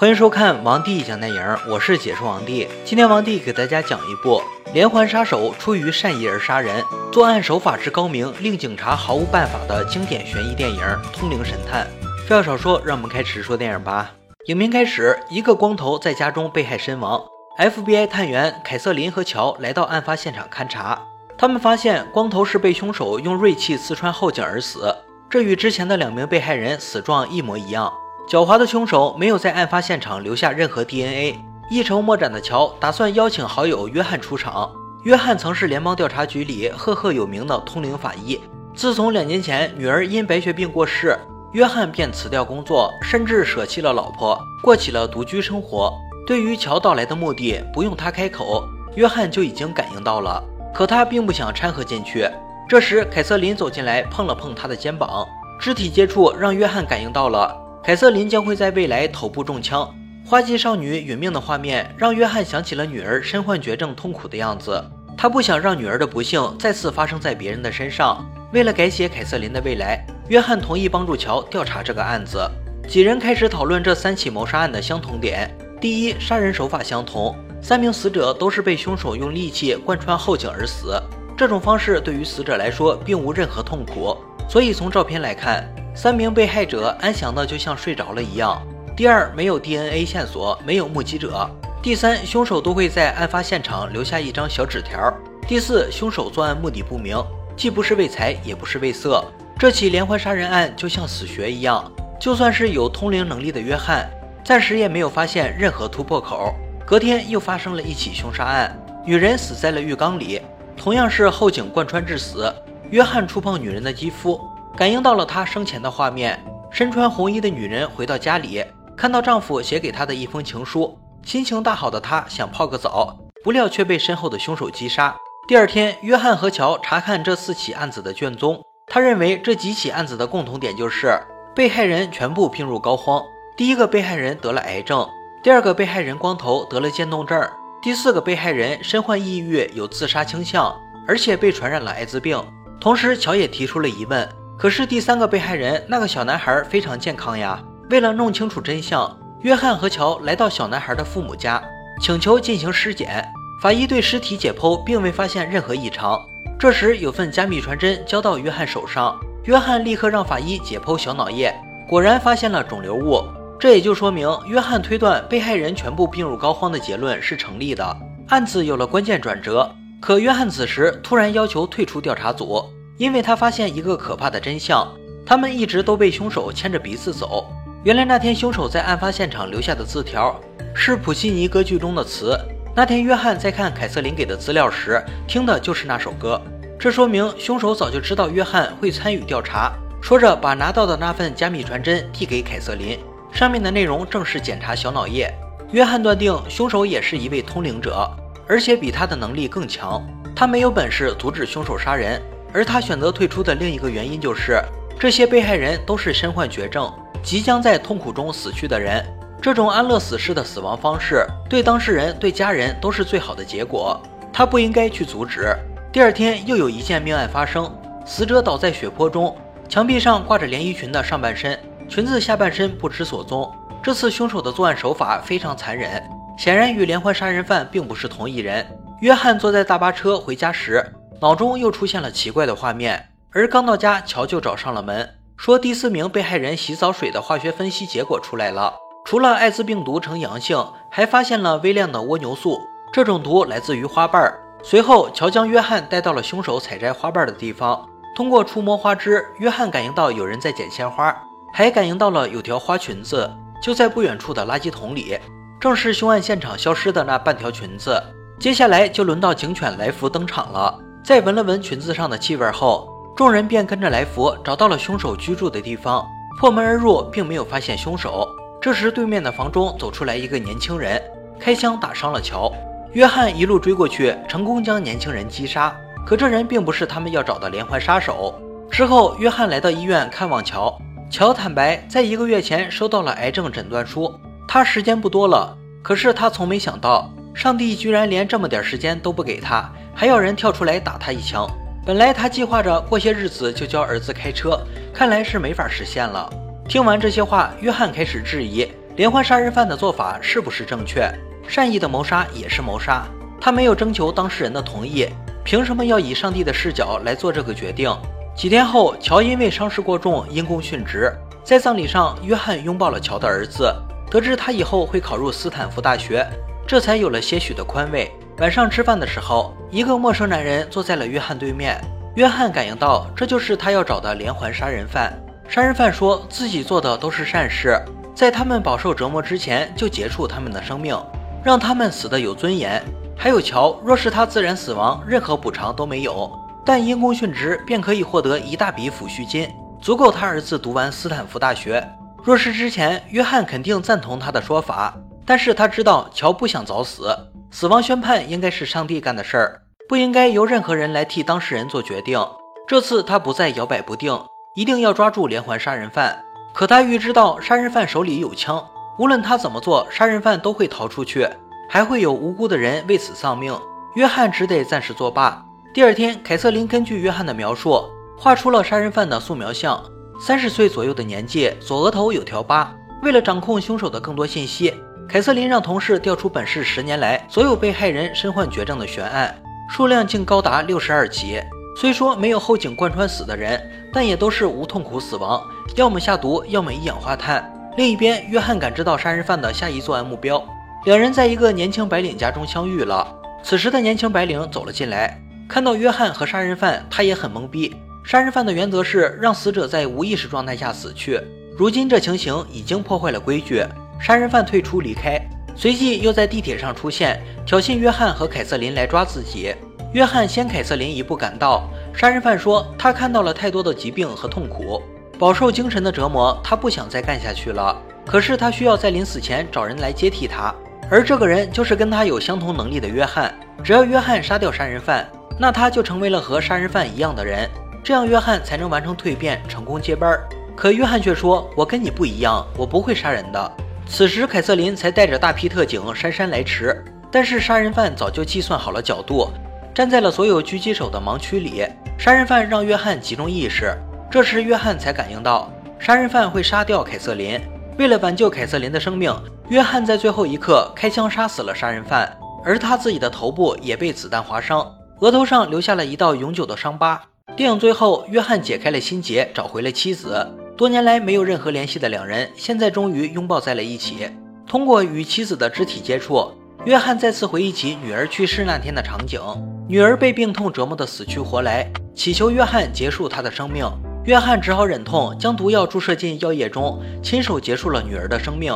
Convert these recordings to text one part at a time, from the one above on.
欢迎收看王帝讲电影，我是解说王帝。今天王帝给大家讲一部连环杀手出于善意而杀人，作案手法之高明，令警察毫无办法的经典悬疑电影《通灵神探》。废话少说，让我们开始说电影吧。影片开始，一个光头在家中被害身亡。FBI 探员凯瑟琳和乔来到案发现场勘查，他们发现光头是被凶手用锐器刺穿后颈而死，这与之前的两名被害人死状一模一样。狡猾的凶手没有在案发现场留下任何 DNA。一筹莫展的乔打算邀请好友约翰出场。约翰曾是联邦调查局里赫赫有名的通灵法医。自从两年前女儿因白血病过世，约翰便辞掉工作，甚至舍弃了老婆，过起了独居生活。对于乔到来的目的，不用他开口，约翰就已经感应到了。可他并不想掺和进去。这时，凯瑟琳走进来，碰了碰他的肩膀，肢体接触让约翰感应到了。凯瑟琳将会在未来头部中枪，花季少女殒命的画面让约翰想起了女儿身患绝症痛苦的样子。他不想让女儿的不幸再次发生在别人的身上。为了改写凯瑟琳的未来，约翰同意帮助乔调查这个案子。几人开始讨论这三起谋杀案的相同点：第一，杀人手法相同，三名死者都是被凶手用利器贯穿后颈而死。这种方式对于死者来说并无任何痛苦，所以从照片来看。三名被害者安详的就像睡着了一样。第二，没有 DNA 线索，没有目击者。第三，凶手都会在案发现场留下一张小纸条。第四，凶手作案目的不明，既不是为财，也不是为色。这起连环杀人案就像死穴一样，就算是有通灵能力的约翰，暂时也没有发现任何突破口。隔天又发生了一起凶杀案，女人死在了浴缸里，同样是后颈贯穿致死。约翰触碰女人的肌肤。感应到了她生前的画面，身穿红衣的女人回到家里，看到丈夫写给她的一封情书，心情大好的她想泡个澡，不料却被身后的凶手击杀。第二天，约翰和乔查看这四起案子的卷宗，他认为这几起案子的共同点就是被害人全部病入膏肓。第一个被害人得了癌症，第二个被害人光头得了渐冻症，第四个被害人身患抑郁，有自杀倾向，而且被传染了艾滋病。同时，乔也提出了疑问。可是第三个被害人那个小男孩非常健康呀。为了弄清楚真相，约翰和乔来到小男孩的父母家，请求进行尸检。法医对尸体解剖，并未发现任何异常。这时有份加密传真交到约翰手上，约翰立刻让法医解剖小脑叶，果然发现了肿瘤物。这也就说明约翰推断被害人全部病入膏肓的结论是成立的，案子有了关键转折。可约翰此时突然要求退出调查组。因为他发现一个可怕的真相，他们一直都被凶手牵着鼻子走。原来那天凶手在案发现场留下的字条是普希尼歌剧中的词。那天约翰在看凯瑟琳给的资料时，听的就是那首歌。这说明凶手早就知道约翰会参与调查。说着，把拿到的那份加密传真递给凯瑟琳，上面的内容正是检查小脑叶。约翰断定凶手也是一位通灵者，而且比他的能力更强。他没有本事阻止凶手杀人。而他选择退出的另一个原因就是，这些被害人都是身患绝症、即将在痛苦中死去的人。这种安乐死式的死亡方式，对当事人、对家人都是最好的结果。他不应该去阻止。第二天，又有一件命案发生，死者倒在血泊中，墙壁上挂着连衣裙的上半身，裙子下半身不知所踪。这次凶手的作案手法非常残忍，显然与连环杀人犯并不是同一人。约翰坐在大巴车回家时。脑中又出现了奇怪的画面，而刚到家，乔就找上了门，说第四名被害人洗澡水的化学分析结果出来了，除了艾滋病毒呈阳性，还发现了微量的蜗牛素，这种毒来自于花瓣。随后，乔将约翰带到了凶手采摘花瓣的地方，通过触摸花枝，约翰感应到有人在捡鲜花，还感应到了有条花裙子就在不远处的垃圾桶里，正是凶案现场消失的那半条裙子。接下来就轮到警犬来福登场了。在闻了闻裙子上的气味后，众人便跟着来福找到了凶手居住的地方。破门而入，并没有发现凶手。这时，对面的房中走出来一个年轻人，开枪打伤了乔。约翰一路追过去，成功将年轻人击杀。可这人并不是他们要找的连环杀手。之后，约翰来到医院看望乔。乔坦白，在一个月前收到了癌症诊断书，他时间不多了。可是他从没想到，上帝居然连这么点时间都不给他。还要人跳出来打他一枪。本来他计划着过些日子就教儿子开车，看来是没法实现了。听完这些话，约翰开始质疑连环杀人犯的做法是不是正确？善意的谋杀也是谋杀，他没有征求当事人的同意，凭什么要以上帝的视角来做这个决定？几天后，乔因为伤势过重因公殉职。在葬礼上，约翰拥抱了乔的儿子，得知他以后会考入斯坦福大学，这才有了些许的宽慰。晚上吃饭的时候，一个陌生男人坐在了约翰对面。约翰感应到这就是他要找的连环杀人犯。杀人犯说自己做的都是善事，在他们饱受折磨之前就结束他们的生命，让他们死得有尊严。还有乔，若是他自然死亡，任何补偿都没有，但因公殉职便可以获得一大笔抚恤金。足够他儿子读完斯坦福大学。若是之前，约翰肯定赞同他的说法，但是他知道乔不想早死，死亡宣判应该是上帝干的事儿，不应该由任何人来替当事人做决定。这次他不再摇摆不定，一定要抓住连环杀人犯。可他预知到杀人犯手里有枪，无论他怎么做，杀人犯都会逃出去，还会有无辜的人为此丧命。约翰只得暂时作罢。第二天，凯瑟琳根据约翰的描述。画出了杀人犯的素描像，三十岁左右的年纪，左额头有条疤。为了掌控凶手的更多信息，凯瑟琳让同事调出本市十年来所有被害人身患绝症的悬案，数量竟高达六十二起。虽说没有后颈贯穿死的人，但也都是无痛苦死亡，要么下毒，要么一氧化碳。另一边，约翰感知到杀人犯的下一作案目标，两人在一个年轻白领家中相遇了。此时的年轻白领走了进来，看到约翰和杀人犯，他也很懵逼。杀人犯的原则是让死者在无意识状态下死去。如今这情形已经破坏了规矩，杀人犯退出离开，随即又在地铁上出现，挑衅约翰和凯瑟琳来抓自己。约翰先凯瑟琳一步赶到，杀人犯说他看到了太多的疾病和痛苦，饱受精神的折磨，他不想再干下去了。可是他需要在临死前找人来接替他，而这个人就是跟他有相同能力的约翰。只要约翰杀掉杀人犯，那他就成为了和杀人犯一样的人。这样，约翰才能完成蜕变，成功接班。可约翰却说：“我跟你不一样，我不会杀人的。”此时，凯瑟琳才带着大批特警姗姗来迟，但是杀人犯早就计算好了角度，站在了所有狙击手的盲区里。杀人犯让约翰集中意识，这时约翰才感应到杀人犯会杀掉凯瑟琳。为了挽救凯瑟琳的生命，约翰在最后一刻开枪杀死了杀人犯，而他自己的头部也被子弹划伤，额头上留下了一道永久的伤疤。电影最后，约翰解开了心结，找回了妻子。多年来没有任何联系的两人，现在终于拥抱在了一起。通过与妻子的肢体接触，约翰再次回忆起女儿去世那天的场景。女儿被病痛折磨得死去活来，祈求约翰结束她的生命。约翰只好忍痛将毒药注射进药液中，亲手结束了女儿的生命。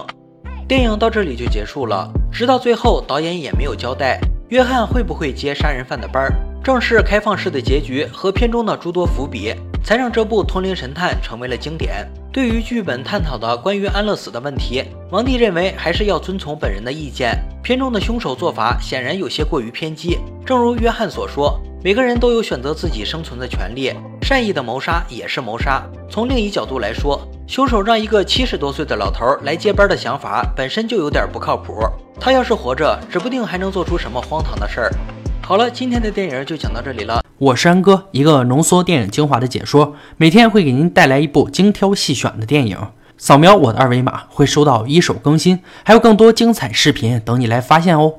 电影到这里就结束了。直到最后，导演也没有交代约翰会不会接杀人犯的班儿。正是开放式的结局和片中的诸多伏笔，才让这部《通灵神探》成为了经典。对于剧本探讨的关于安乐死的问题，王帝认为还是要遵从本人的意见。片中的凶手做法显然有些过于偏激。正如约翰所说，每个人都有选择自己生存的权利，善意的谋杀也是谋杀。从另一角度来说，凶手让一个七十多岁的老头来接班的想法本身就有点不靠谱。他要是活着，指不定还能做出什么荒唐的事儿。好了，今天的电影就讲到这里了。我是安哥，一个浓缩电影精华的解说，每天会给您带来一部精挑细选的电影。扫描我的二维码，会收到一手更新，还有更多精彩视频等你来发现哦。